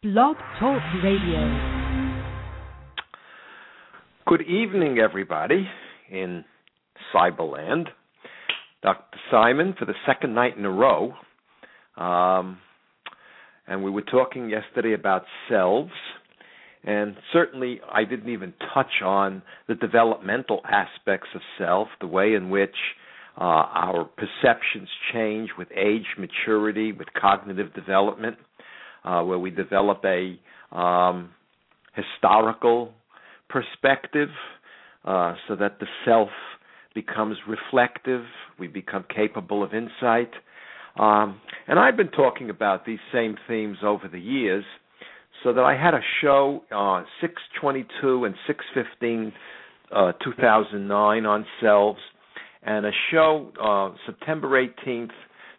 Blog Talk Radio. Good evening, everybody in Cyberland. Dr. Simon for the second night in a row. Um, and we were talking yesterday about selves. And certainly, I didn't even touch on the developmental aspects of self, the way in which uh, our perceptions change with age, maturity, with cognitive development uh, where we develop a um, historical perspective uh, so that the self becomes reflective, we become capable of insight. Um, and I've been talking about these same themes over the years, so that I had a show uh, 622 and 615 uh, 2009 on selves, and a show uh, September 18th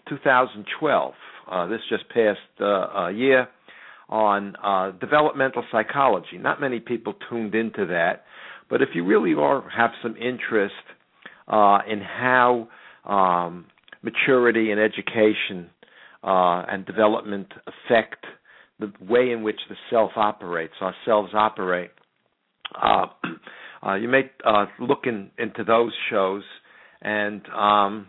2012 uh, this just past uh, year on uh, developmental psychology. Not many people tuned into that, but if you really are have some interest uh, in how um, maturity and education uh, and development affect the way in which the self operates, ourselves operate, uh, you may look in, into those shows and um,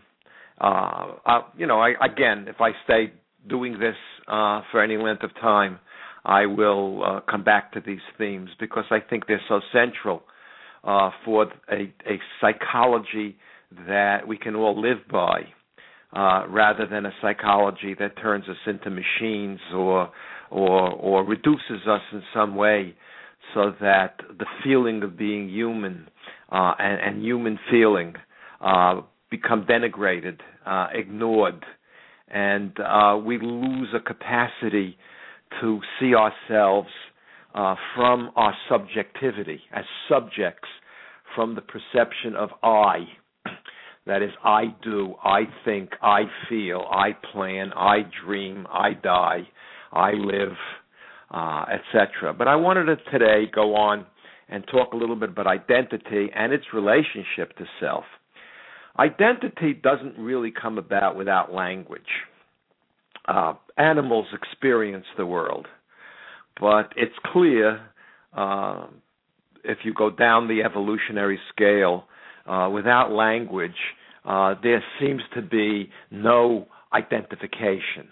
uh, uh, you know, I, again, if I stay doing this uh, for any length of time, I will uh, come back to these themes because I think they're so central uh, for a, a, psychology that we can all live by, uh, rather than a psychology that turns us into machines or or or reduces us in some way, so that the feeling of being human uh, and, and, human feeling uh, become denigrated, ignored and uh, we lose a capacity to see ourselves uh, from our subjectivity as subjects from the perception of I. That is, I do, I think, I feel, I plan, I dream, I die, I live, uh, etc. But I wanted to today go on and talk a little bit about identity and its relationship to self. Identity doesn't really come about without language. Uh, animals experience the world, but it's clear uh, if you go down the evolutionary scale uh, without language, uh, there seems to be no identification.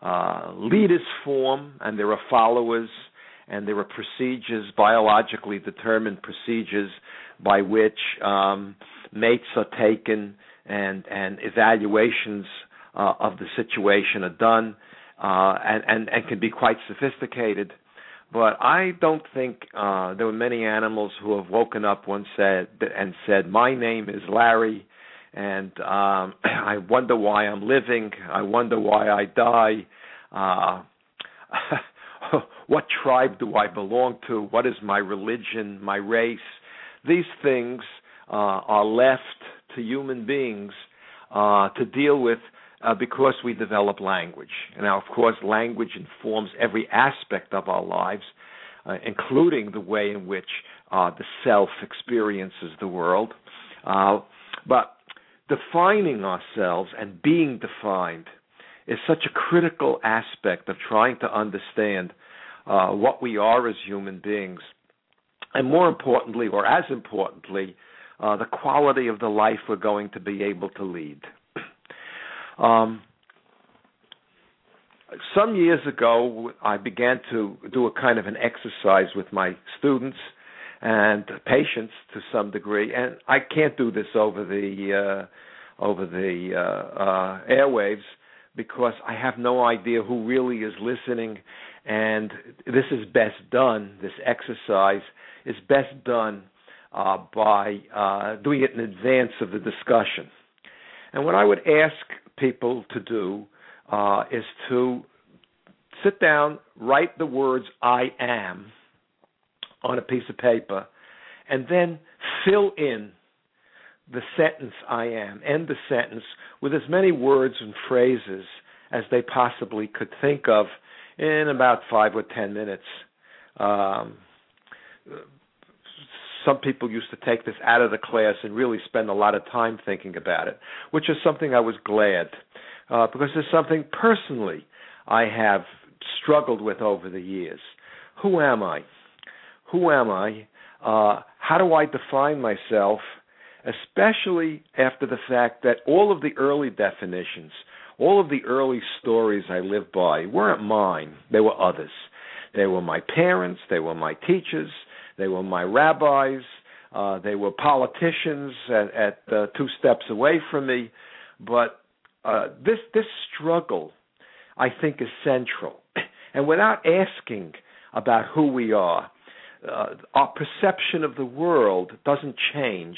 Uh, leaders form, and there are followers, and there are procedures, biologically determined procedures, by which um, mates are taken and and evaluations uh, of the situation are done uh, and, and and can be quite sophisticated. But I don't think uh, there were many animals who have woken up one said and said, "My name is Larry, and um, I wonder why I'm living. I wonder why I die." Uh, what tribe do I belong to? What is my religion, my race? These things uh, are left to human beings uh, to deal with uh, because we develop language. Now, of course, language informs every aspect of our lives, uh, including the way in which uh, the self experiences the world. Uh, but defining ourselves and being defined is such a critical aspect of trying to understand uh, what we are as human beings. And more importantly, or as importantly, uh, the quality of the life we're going to be able to lead. Um, some years ago, I began to do a kind of an exercise with my students and patients to some degree, and I can't do this over the uh, over the uh, uh, airwaves because I have no idea who really is listening, and this is best done. This exercise is best done uh, by uh, doing it in advance of the discussion. And what I would ask people to do uh, is to sit down, write the words I am on a piece of paper, and then fill in the sentence I am, end the sentence with as many words and phrases as they possibly could think of in about five or ten minutes. Um, some people used to take this out of the class and really spend a lot of time thinking about it, which is something I was glad uh, because it's something personally I have struggled with over the years. Who am I? Who am I? Uh, how do I define myself? Especially after the fact that all of the early definitions, all of the early stories I lived by weren't mine, they were others. They were my parents, they were my teachers, they were my rabbis, uh, they were politicians at, at uh, two steps away from me. But uh, this this struggle, I think, is central. And without asking about who we are, uh, our perception of the world doesn't change,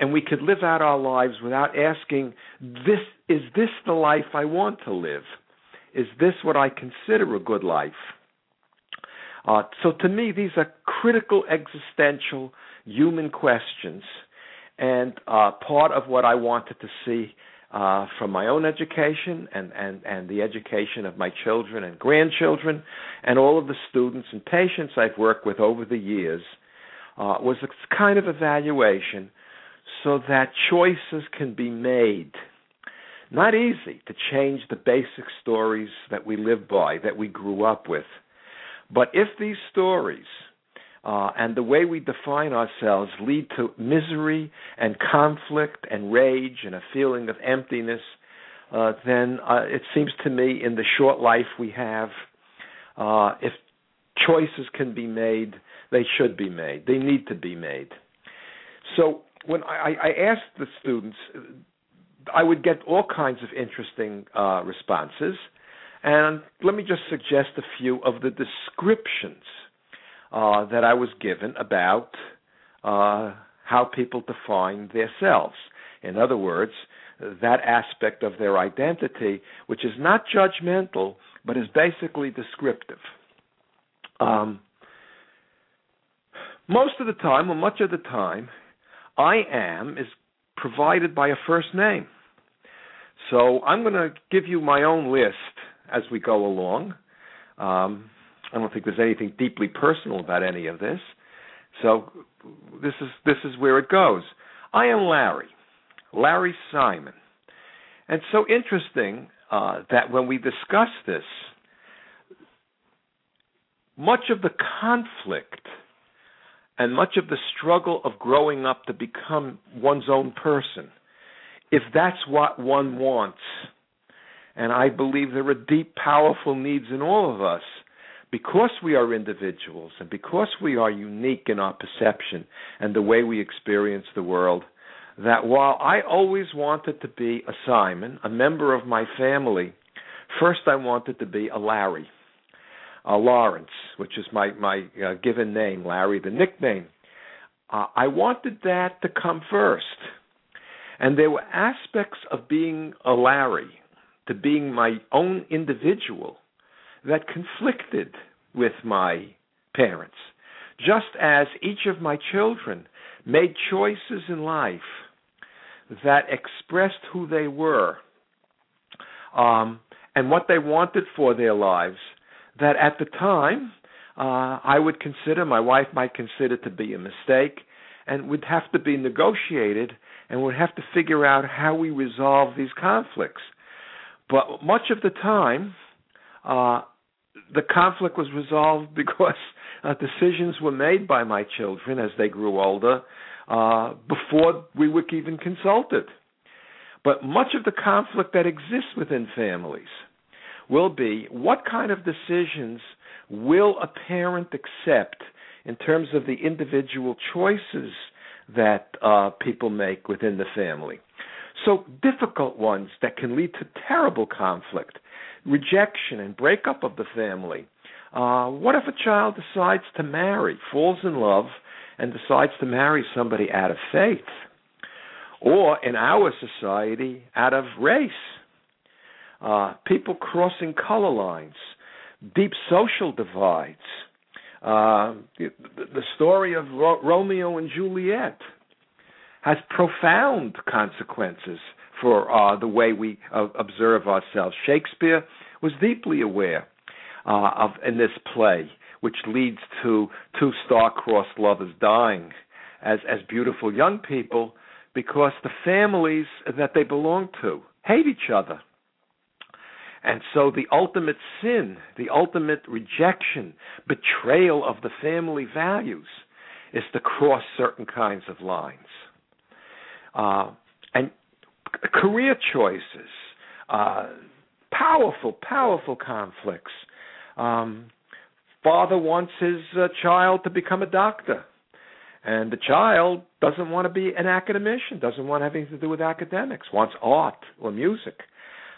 and we could live out our lives without asking, "This is this the life I want to live? Is this what I consider a good life?" Uh, so to me, these are critical existential human questions, and uh, part of what I wanted to see uh, from my own education and, and, and the education of my children and grandchildren, and all of the students and patients I've worked with over the years, uh, was a kind of evaluation so that choices can be made. Not easy to change the basic stories that we live by, that we grew up with. But if these stories uh, and the way we define ourselves lead to misery and conflict and rage and a feeling of emptiness, uh, then uh, it seems to me in the short life we have, uh, if choices can be made, they should be made. They need to be made. So when I, I asked the students, I would get all kinds of interesting uh, responses. And let me just suggest a few of the descriptions uh, that I was given about uh, how people define themselves. In other words, that aspect of their identity, which is not judgmental, but is basically descriptive. Um, most of the time, or much of the time, I am is provided by a first name. So I'm going to give you my own list as we go along. Um, I don't think there's anything deeply personal about any of this. So this is this is where it goes. I am Larry, Larry Simon, and so interesting uh, that when we discuss this, much of the conflict and much of the struggle of growing up to become one's own person, if that's what one wants, and I believe there are deep, powerful needs in all of us because we are individuals and because we are unique in our perception and the way we experience the world, that while I always wanted to be a Simon, a member of my family, first I wanted to be a Larry, a Lawrence, which is my my uh, given name, Larry, the nickname. Uh, I wanted that to come first, and there were aspects of being a Larry, to being my own individual, that conflicted with my parents. Just as each of my children made choices in life that expressed who they were um, and what they wanted for their lives, that at the time uh, I would consider, my wife might consider to be a mistake, and would have to be negotiated and would have to figure out how we resolve these conflicts. But much of the time, uh, the conflict was resolved because uh, decisions were made by my children as they grew older uh, before we were even consulted. But much of the conflict that exists within families will be what kind of decisions will a parent accept in terms of the individual choices that uh, people make within the family. So, difficult ones that can lead to terrible conflict rejection and breakup of the family. Uh, what if a child decides to marry, falls in love, and decides to marry somebody out of faith? Or in our society, out of race? Uh, people crossing color lines, deep social divides. Uh, the, the story of Ro- Romeo and Juliet has profound consequences for uh, the way we uh, observe ourselves. Shakespeare was deeply aware uh, of in this play, which leads to two star-crossed lovers dying as as beautiful young people because the families that they belong to hate each other. And so the ultimate sin, the ultimate rejection, betrayal of the family values is to cross certain kinds of lines. Uh, and career choices, uh, powerful, powerful conflicts. Um, father wants his uh, child to become a doctor, and the child doesn't want to be an academician, doesn't want anything to do with academics, wants art or music.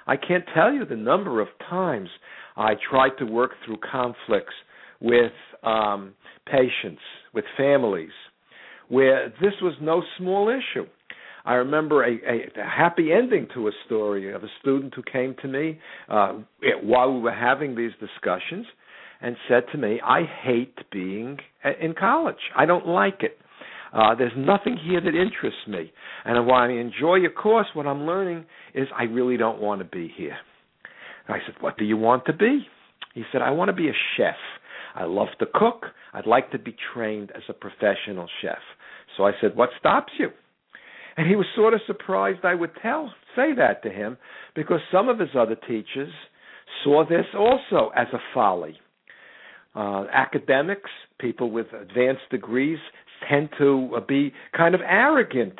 I can't tell you the number of times I tried to work through conflicts with um, patients, with families, where this was no small issue. I remember a, a, a happy ending to a story of a student who came to me uh, while we were having these discussions and said to me, "I hate being in college. I don't like it. Uh, there's nothing here that interests me. And while I enjoy your course, what I'm learning is I really don't want to be here." And I said, "What do you want to be?" He said, "I want to be a chef. I love to cook. I'd like to be trained as a professional chef." So I said, "What stops you?" And he was sort of surprised I would tell say that to him because some of his other teachers saw this also as a folly. Uh, academics, people with advanced degrees, tend to be kind of arrogant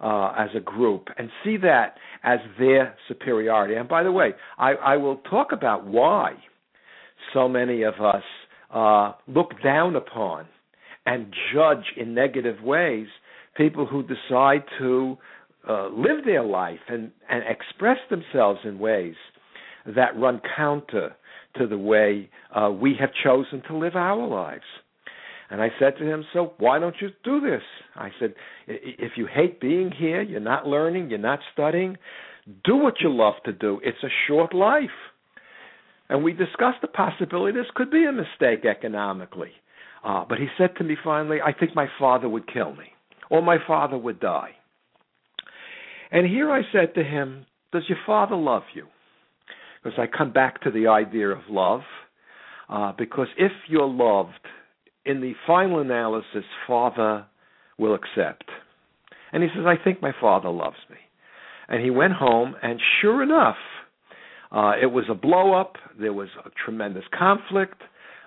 uh, as a group and see that as their superiority. And by the way, I, I will talk about why so many of us uh, look down upon and judge in negative ways people who decide to uh, live their life and, and express themselves in ways that run counter to the way uh, we have chosen to live our lives. And I said to him, So why don't you do this? I said, If you hate being here, you're not learning, you're not studying, do what you love to do. It's a short life. And we discussed the possibility this could be a mistake economically. Uh, but he said to me finally, I think my father would kill me or my father would die. And here I said to him, Does your father love you? Because I come back to the idea of love. Uh, because if you're loved, in the final analysis, father will accept. And he says, I think my father loves me. And he went home, and sure enough, uh, it was a blow up. There was a tremendous conflict.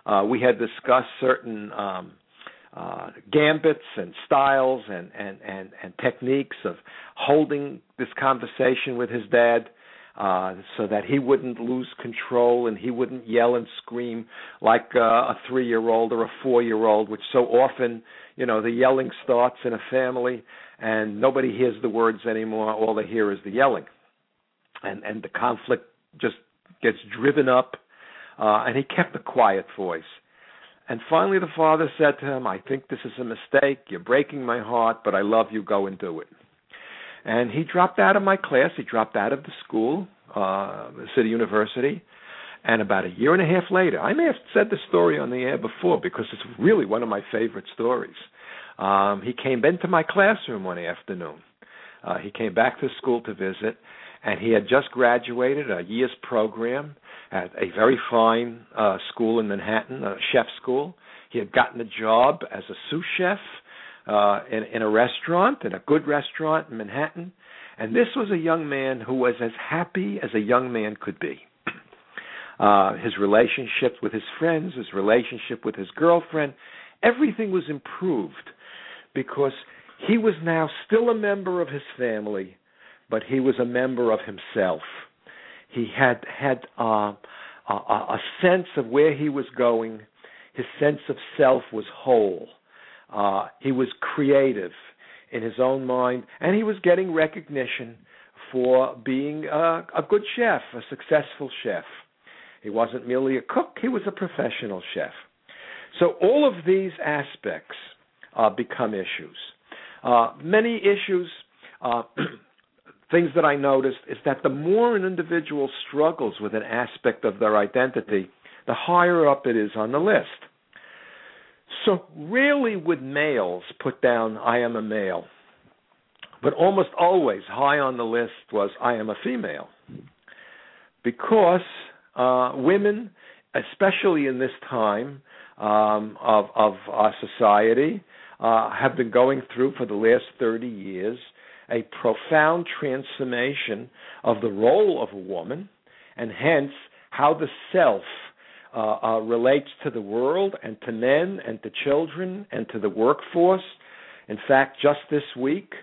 Uh, we had discussed certain um, uh, gambits and styles and, and, and, and techniques of holding this conversation with his dad uh, so that he wouldn't lose control and he wouldn't yell and scream like uh, a three year old or a four year old, which so often, you know, the yelling starts in a family and nobody hears the words anymore. All they hear is the yelling. And, and the conflict just gets driven up. Uh, and he kept a quiet voice and finally, the father said to him, I think this is a mistake. You're breaking my heart, but I love you. Go and do it. And he dropped out of my class. He dropped out of the school, uh, City University. And about a year and a half later, I may have said the story on the air before because it's really one of my favorite stories. Um, he came into my classroom one afternoon. Uh, he came back to school to visit, and he had just graduated a year's program at a very fine uh, school in Manhattan, a chef school. He had gotten a job as a sous chef uh, in, in a restaurant, in a good restaurant in Manhattan. And this was a young man who was as happy as a young man could be. Uh, his relationship with his friends, his relationship with his girlfriend, everything was improved because he was now still a member of his family, but he was a member of himself. He had had uh, a, a sense of where he was going. His sense of self was whole. Uh, he was creative in his own mind, and he was getting recognition for being a, a good chef, a successful chef. He wasn't merely a cook, he was a professional chef. So all of these aspects uh, become issues. Uh, many issues uh, things that I noticed is that the more an individual struggles with an aspect of their identity, the higher up it is on the list. So rarely would males put down, I am a male. But almost always high on the list was, I am a female. Because uh, women, especially in this time um, of, of our society, uh, have been going through for the last 30 years a profound transformation of the role of a woman and hence how the self uh, uh, relates to the world and to men and to children and to the workforce. In fact, just this week,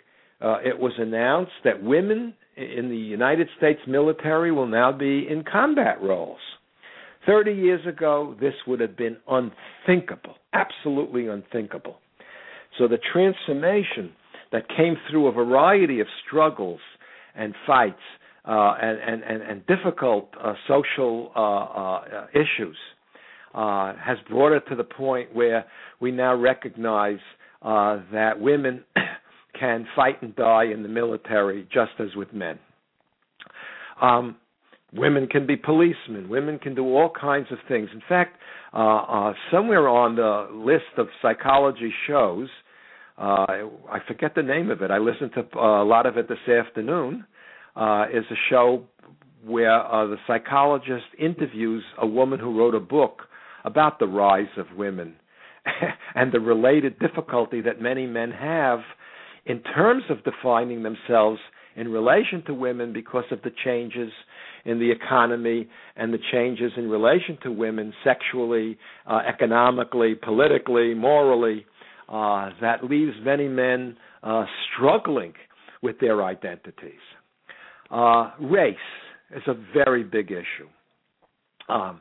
uh, it was announced that women in the United States military will now be in combat roles. 30 years ago, this would have been unthinkable, absolutely unthinkable. So the transformation that came through a variety of struggles and fights uh, and, and, and, difficult uh, social uh, uh issues uh, has brought it to the point where we now recognize uh, that women can fight and die in the military just as with men. Um, women can be policemen. Women can do all kinds of things. In fact, somewhere on the list of psychology shows, I forget the name of it. I listened to a lot of it this afternoon uh, is a show where uh, the psychologist interviews a woman who wrote a book about the rise of women and the related difficulty that many men have in terms of defining themselves in relation to women because of the changes in the economy and the changes in relation to women sexually, uh, economically, politically, morally, uh, that leaves many men uh, struggling with their identities. Uh, race is a very big issue. Um,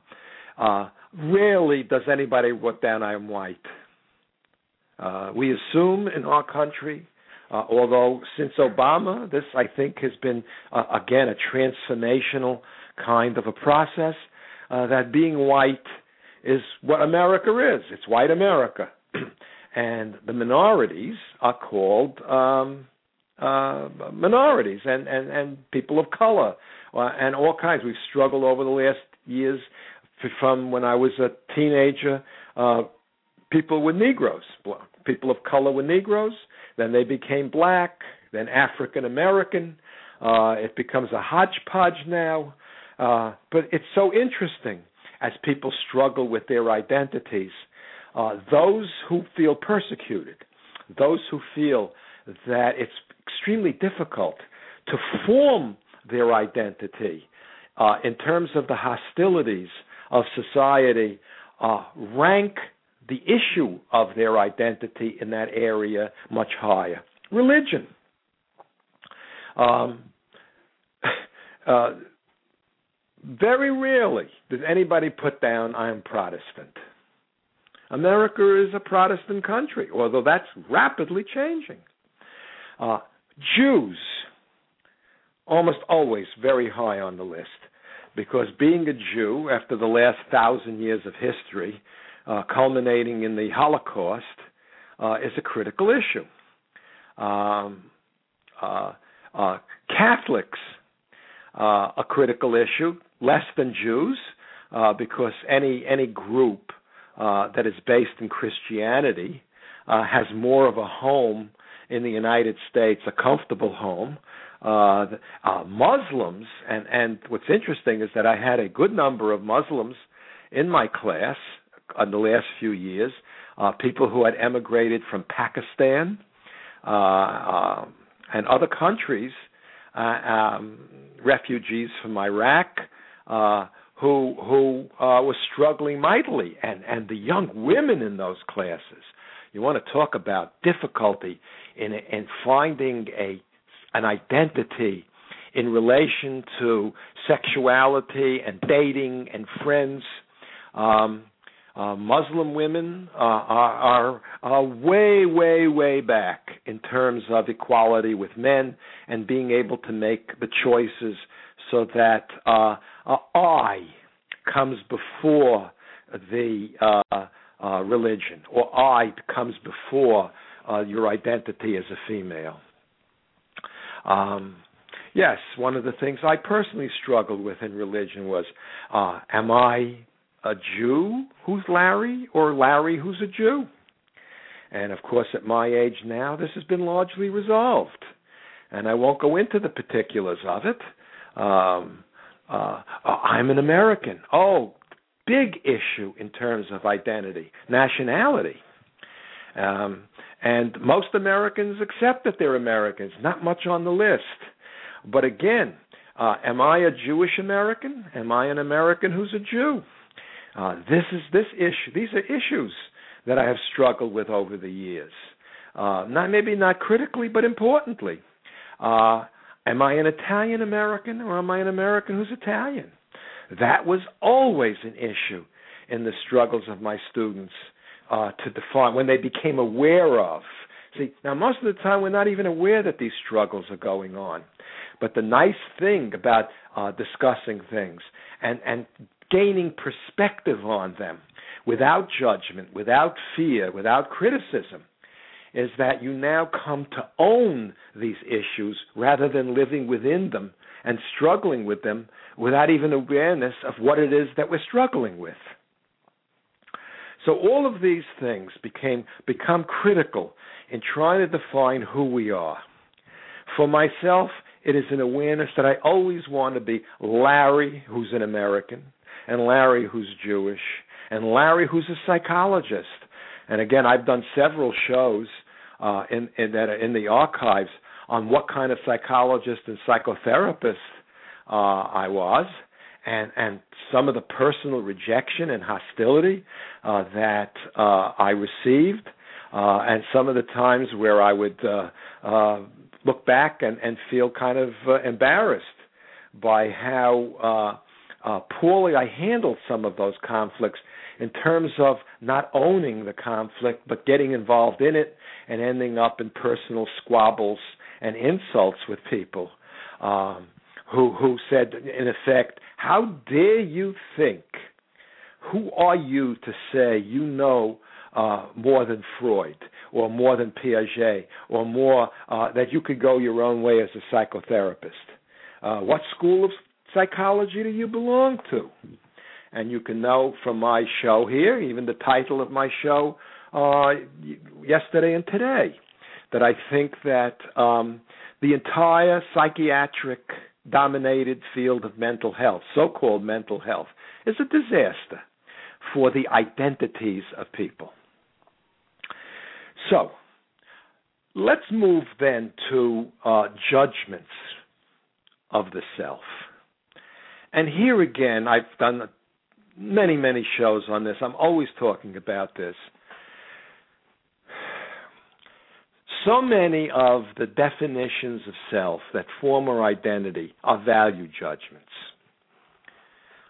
uh, rarely does anybody put down I'm white. Uh, we assume in our country, uh, although since Obama, this I think has been uh, again a transformational kind of a process. Uh, that being white is what America is. It's white America, and the minorities are called um, uh, minorities and, and, and people of color uh, and all kinds. We've struggled over the last years from when I was a teenager. Uh, people were Negroes, people of color were Negroes. Then they became black, then African American. Uh, it becomes a hodgepodge now. Uh, but it's so interesting as people struggle with their identities. Uh, those who feel persecuted, those who feel that it's extremely difficult to form their identity uh, in terms of the hostilities of society, uh, rank the issue of their identity in that area much higher. Religion. Um, uh, very rarely does anybody put down, I'm Protestant. America is a Protestant country, although that's rapidly changing. Uh, Jews, almost always very high on the list, because being a Jew, after the last thousand years of history, uh, culminating in the Holocaust, uh, is a critical issue. Um, uh, uh Catholics, uh, a critical issue, less than Jews, because any any group that is based in Christianity has more of a home in the United States a comfortable home. Uh, uh, Muslims, and and what's interesting is that I had a good number of Muslims in my class in the last few years. Uh, people who had emigrated from Pakistan uh, uh, and other countries, uh, um, refugees from Iraq, uh, who who were struggling mightily, and and the young women in those classes. You want to talk about difficulty in in finding a an identity in relation to sexuality and dating and friends. Um, uh, Muslim women uh, are, are, are way, way, way back in terms of equality with men and being able to make the choices so that uh, I comes before the uh, uh, religion, or I comes before uh, your identity as a female. Um, yes, one of the things I personally struggled with in religion was uh, am I a Jew who's Larry or Larry who's a Jew? And of course, at my age now, this has been largely resolved. And I won't go into the particulars of it. Um, uh, I'm an American. Oh, big issue in terms of identity, nationality. Um, and most Americans accept that they're Americans, not much on the list. But again, uh, Uh, am I a Jewish American? Am I an American who's a Jew? Uh, this is this issue. These are issues that I have struggled with over the years. Uh, not maybe not critically, but importantly. Uh, am I an Italian American or am I an American who's Italian? That was always an issue in the struggles of my students uh, to define when they became aware of. See, now most of the time we're not even aware that these struggles are going on. But the nice thing about uh, discussing things and and gaining perspective on them without judgment, without fear, without criticism, is that you now come to own these issues rather than living within them and struggling with them without even awareness of what it is that we're struggling with. So all of these things became become critical in trying to define who we are. For myself, it is an awareness that I always want to be Larry, who's an American, and Larry, who's Jewish, and Larry, who's a psychologist. And again, I've done several shows uh, in, in, that in the archives on what kind of psychologist and psychotherapist uh, I was, and and some of the personal rejection and hostility uh, that uh, I received, uh, and some of the times where I would uh, uh, look back and, and feel kind of uh, embarrassed by how uh, poorly I handled some of those conflicts in terms of not owning the conflict but getting involved in it and ending up in personal squabbles and insults with people um, who who said in effect, "How dare you think? Who are you to say you know uh, more than Freud or more than Piaget or more uh, that you could go your own way as a psychotherapist? Uh, what school of psychology do you belong to?" And you can know from my show here, even the title of my show uh, yesterday and today, that I think that um, the entire psychiatric dominated field of mental health, so called mental health, is a disaster for the identities of people. So, let's move then to uh, judgments of the self. And here again, I've done many, many shows on this. I'm always talking about this. So many of the definitions of self that form our identity are value judgments.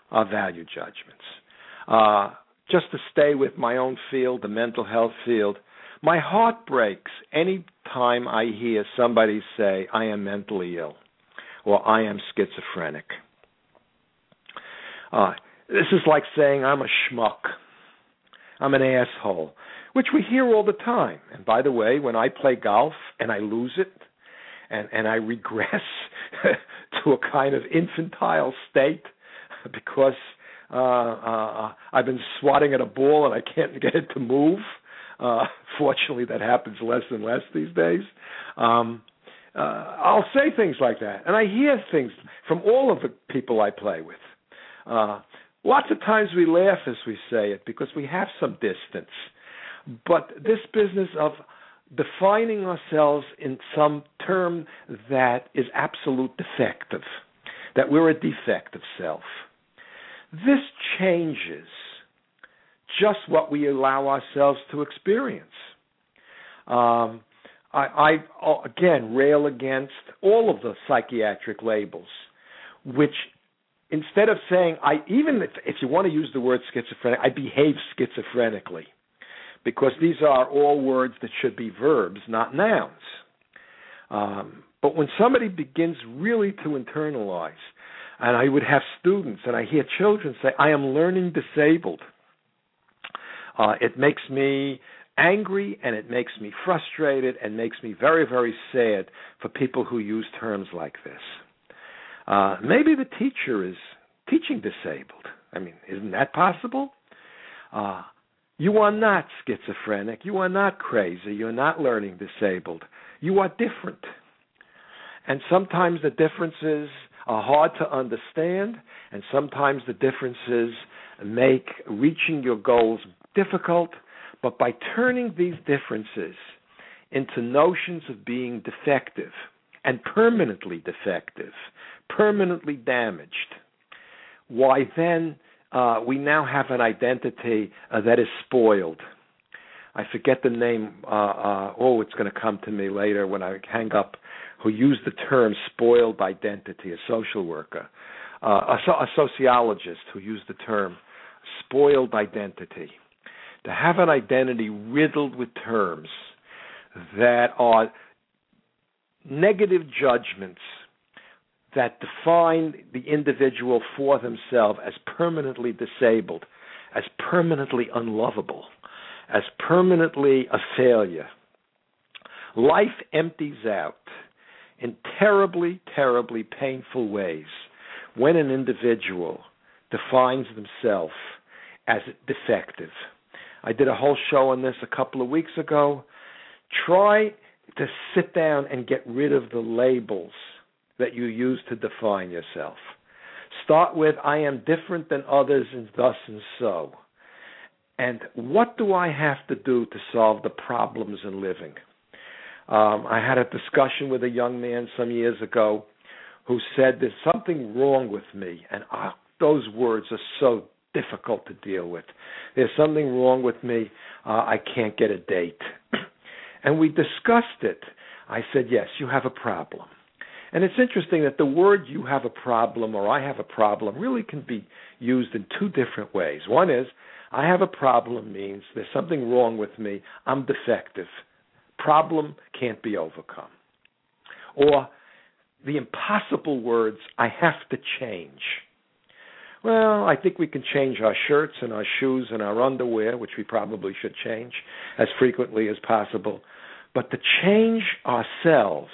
Are value judgments. Uh, just to stay with my own field, the mental health field, my heart breaks any time I hear somebody say, I am mentally ill or I am schizophrenic. Uh, this is like saying I'm a schmuck. I'm an asshole, which we hear all the time. And by the way, when I play golf and I lose it and and I regress to a kind of infantile state because uh, uh, I've been swatting at a ball and I can't get it to move. Uh, fortunately, that happens less and less these days. Um, uh, I'll say things like that, and I hear things from all of the people I play with. Uh, Lots of times we laugh as we say it because we have some distance. But this business of defining ourselves in some term that is absolute defective, that we're a defective self, this changes just what we allow ourselves to experience. Um, I, I again rail against all of the psychiatric labels, which instead of saying I even if, if you want to use the word schizophrenic, I behave schizophrenically, because these are all words that should be verbs, not nouns. Um, but when somebody begins really to internalize, and I would have students and I hear children say, "I am learning disabled," uh, it makes me angry and it makes me frustrated and makes me very very sad for people who use terms like this. Uh, maybe the teacher is teaching disabled. I mean, isn't that possible? Uh, you are not schizophrenic. You are not crazy. You're not learning disabled. You are different. And sometimes the differences are hard to understand, and sometimes the differences make reaching your goals difficult. But by turning these differences into notions of being defective and permanently defective, permanently damaged, why then uh, we now have an identity uh, that is spoiled. I forget the name. Uh, uh, oh, it's going to come to me later when I hang up. Who used the term "spoiled identity"? A social worker, uh, a, a sociologist who used the term "spoiled identity." To have an identity riddled with terms that are negative judgments that define the individual for themselves as permanently disabled, as permanently unlovable, as permanently a failure. Life empties out in terribly, terribly painful ways when an individual defines themselves as defective. I did a whole show on this a couple of weeks ago. Try to sit down and get rid of the labels that you use to define yourself. Start with, I am different than others, and thus and so. And what do I have to do to solve the problems in living? Um, I had a discussion with a young man some years ago who said, There's something wrong with me. And uh, those words are so difficult to deal with. There's something wrong with me. Uh, I can't get a date. and we discussed it. I said, Yes, you have a problem. And it's interesting that the word you have a problem or I have a problem really can be used in two different ways. One is, I have a problem means there's something wrong with me, I'm defective. Problem can't be overcome. Or the impossible words, I have to change. Well, I think we can change our shirts and our shoes and our underwear, which we probably should change as frequently as possible. But to change ourselves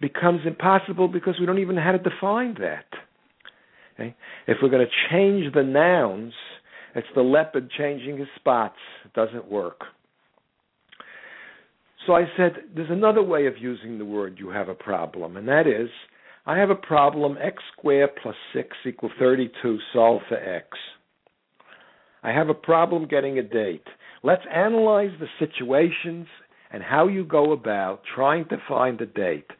becomes impossible because we don't even know how to define that. Okay? If we're going to change the nouns, it's the leopard changing his spots. It doesn't work. So I said, there's another way of using the word you have a problem, and that is, I have a problem x squared plus 6 equals 32, solve for x. I have a problem getting a date. Let's analyze the situations and how you go about trying to find a date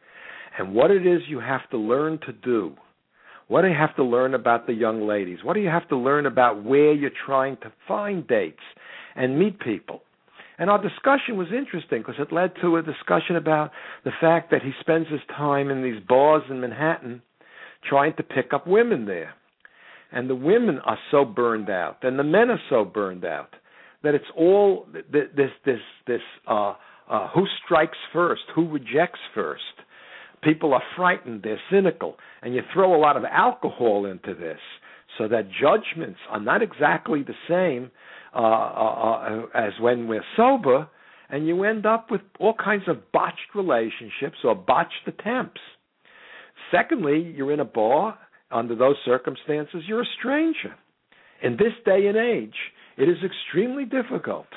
and what it is you have to learn to do. What do you have to learn about the young ladies? What do you have to learn about where you're trying to find dates and meet people? And our discussion was interesting because it led to a discussion about the fact that he spends his time in these bars in Manhattan trying to pick up women there. And the women are so burned out, and the men are so burned out that it's all this this this uh, uh, who strikes first, who rejects first people are frightened, they're cynical, and you throw a lot of alcohol into this so that judgments are not exactly the same uh, uh, uh, as when we're sober, and you end up with all kinds of botched relationships or botched attempts. Secondly, you're in a bar. Under those circumstances, you're a stranger. In this day and age, it is extremely difficult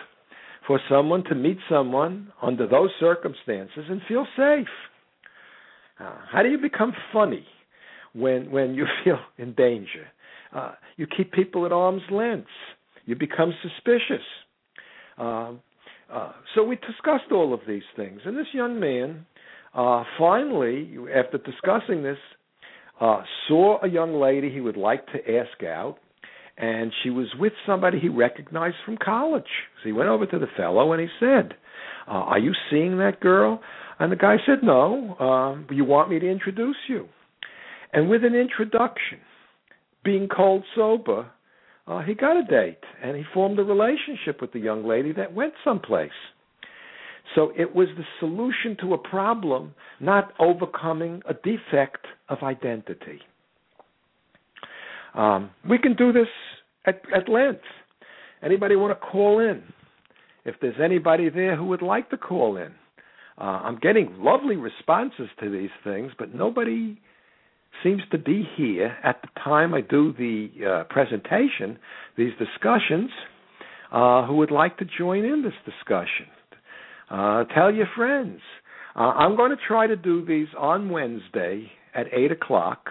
for someone to meet someone under those circumstances and feel safe. Uh, how do you become funny when when you feel in danger? Uh, you keep people at arm's length. You become suspicious. Um, uh, so we discussed all of these things, and this young man uh, finally, after discussing this, uh, saw a young lady he would like to ask out, and she was with somebody he recognized from college. So he went over to the fellow and he said, uh, "Are you seeing that girl?" And the guy said, No, um, you want me to introduce you. And with an introduction, being cold sober, uh, he got a date and he formed a relationship with the young lady that went someplace. So it was the solution to a problem, not overcoming a defect of identity. Um, we can do this at, at length. Anybody want to call in? If there's anybody there who would like to call in, uh, I'm getting lovely responses to these things, but nobody seems to be here at the time I do the uh, presentation, these discussions, uh, who would like to join in this discussion. Uh, tell your friends. Uh, I'm going to try to do these on Wednesday at 8 o'clock.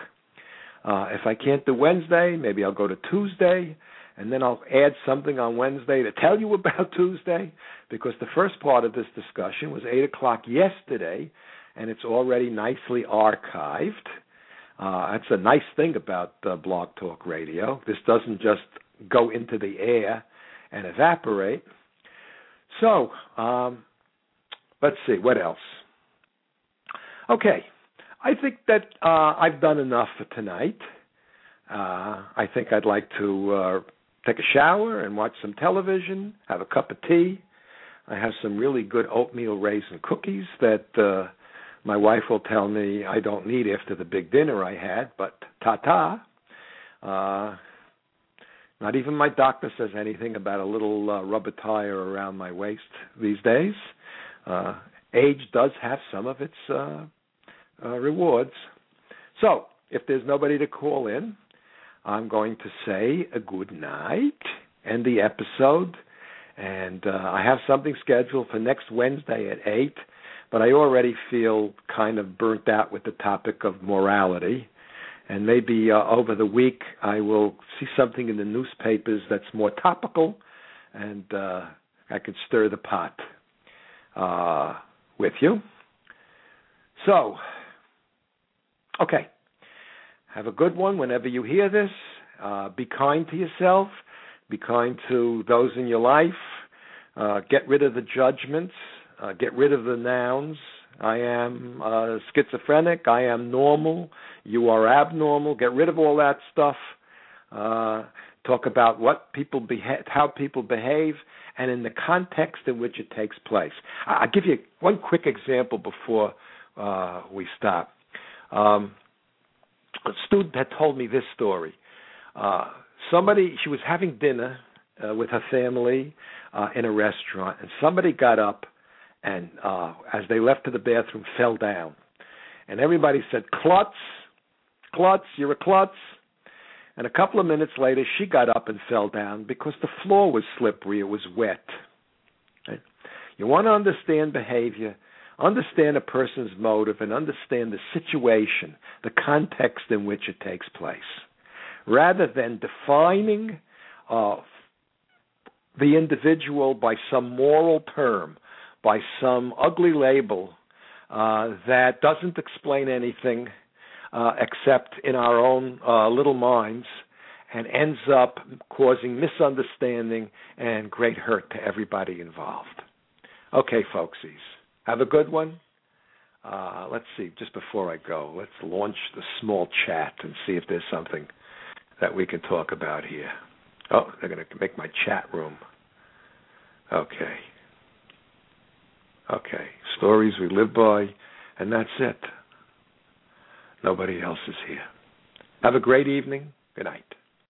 Uh, if I can't do Wednesday, maybe I'll go to Tuesday and then I'll add something on Wednesday to tell you about Tuesday, because the first part of this discussion was 8 o'clock yesterday, and it's already nicely archived. Uh, that's a nice thing about uh, Blog Talk Radio. This doesn't just go into the air and evaporate. So, um, let's see, what else? Okay, I think that uh, I've done enough for tonight. Uh, I think I'd like to uh, take a shower and watch some television, have a cup of tea. I have some really good oatmeal raisin cookies that uh, my wife will tell me I don't need after the big dinner I had, but ta ta. Uh, not even my doctor says anything about a little uh, rubber tire around my waist these days. Uh, age does have some of its uh, uh, rewards. So, if there's nobody to call in, I'm going to say a good night, end the episode, and uh, I have something scheduled for next Wednesday at 8, but I already feel kind of burnt out with the topic of morality. And maybe uh, over the week I will see something in the newspapers that's more topical, and uh, I could stir the pot uh, with you. So, okay. Have a good one whenever you hear this. Uh, be kind to yourself. Be kind to those in your life. Uh, get rid of the judgments. Uh, get rid of the nouns. I am uh, schizophrenic. I am normal. You are abnormal. Get rid of all that stuff. Uh, talk about what people beha- how people behave, and in the context in which it takes place. I'll give you one quick example before uh, we stop. Um, a student had told me this story. Uh, somebody, she was having dinner uh, with her family uh, in a restaurant, and somebody got up and, uh, as they left to the bathroom, fell down. And everybody said, "Klutz, klutz, you're a klutz." And a couple of minutes later, she got up and fell down because the floor was slippery; it was wet. Right? You want to understand behavior understand a person's motive and understand the situation, the context in which it takes place, rather than defining uh, the individual by some moral term, by some ugly label uh, that doesn't explain anything uh, except in our own uh, little minds and ends up causing misunderstanding and great hurt to everybody involved. Okay, folksies. Have a good one. Uh, let's see, just before I go, let's launch the small chat and see if there's something that we can talk about here. Oh, they're going to make my chat room. Okay. Okay. Stories we live by, and that's it. Nobody else is here. Have a great evening. Good night.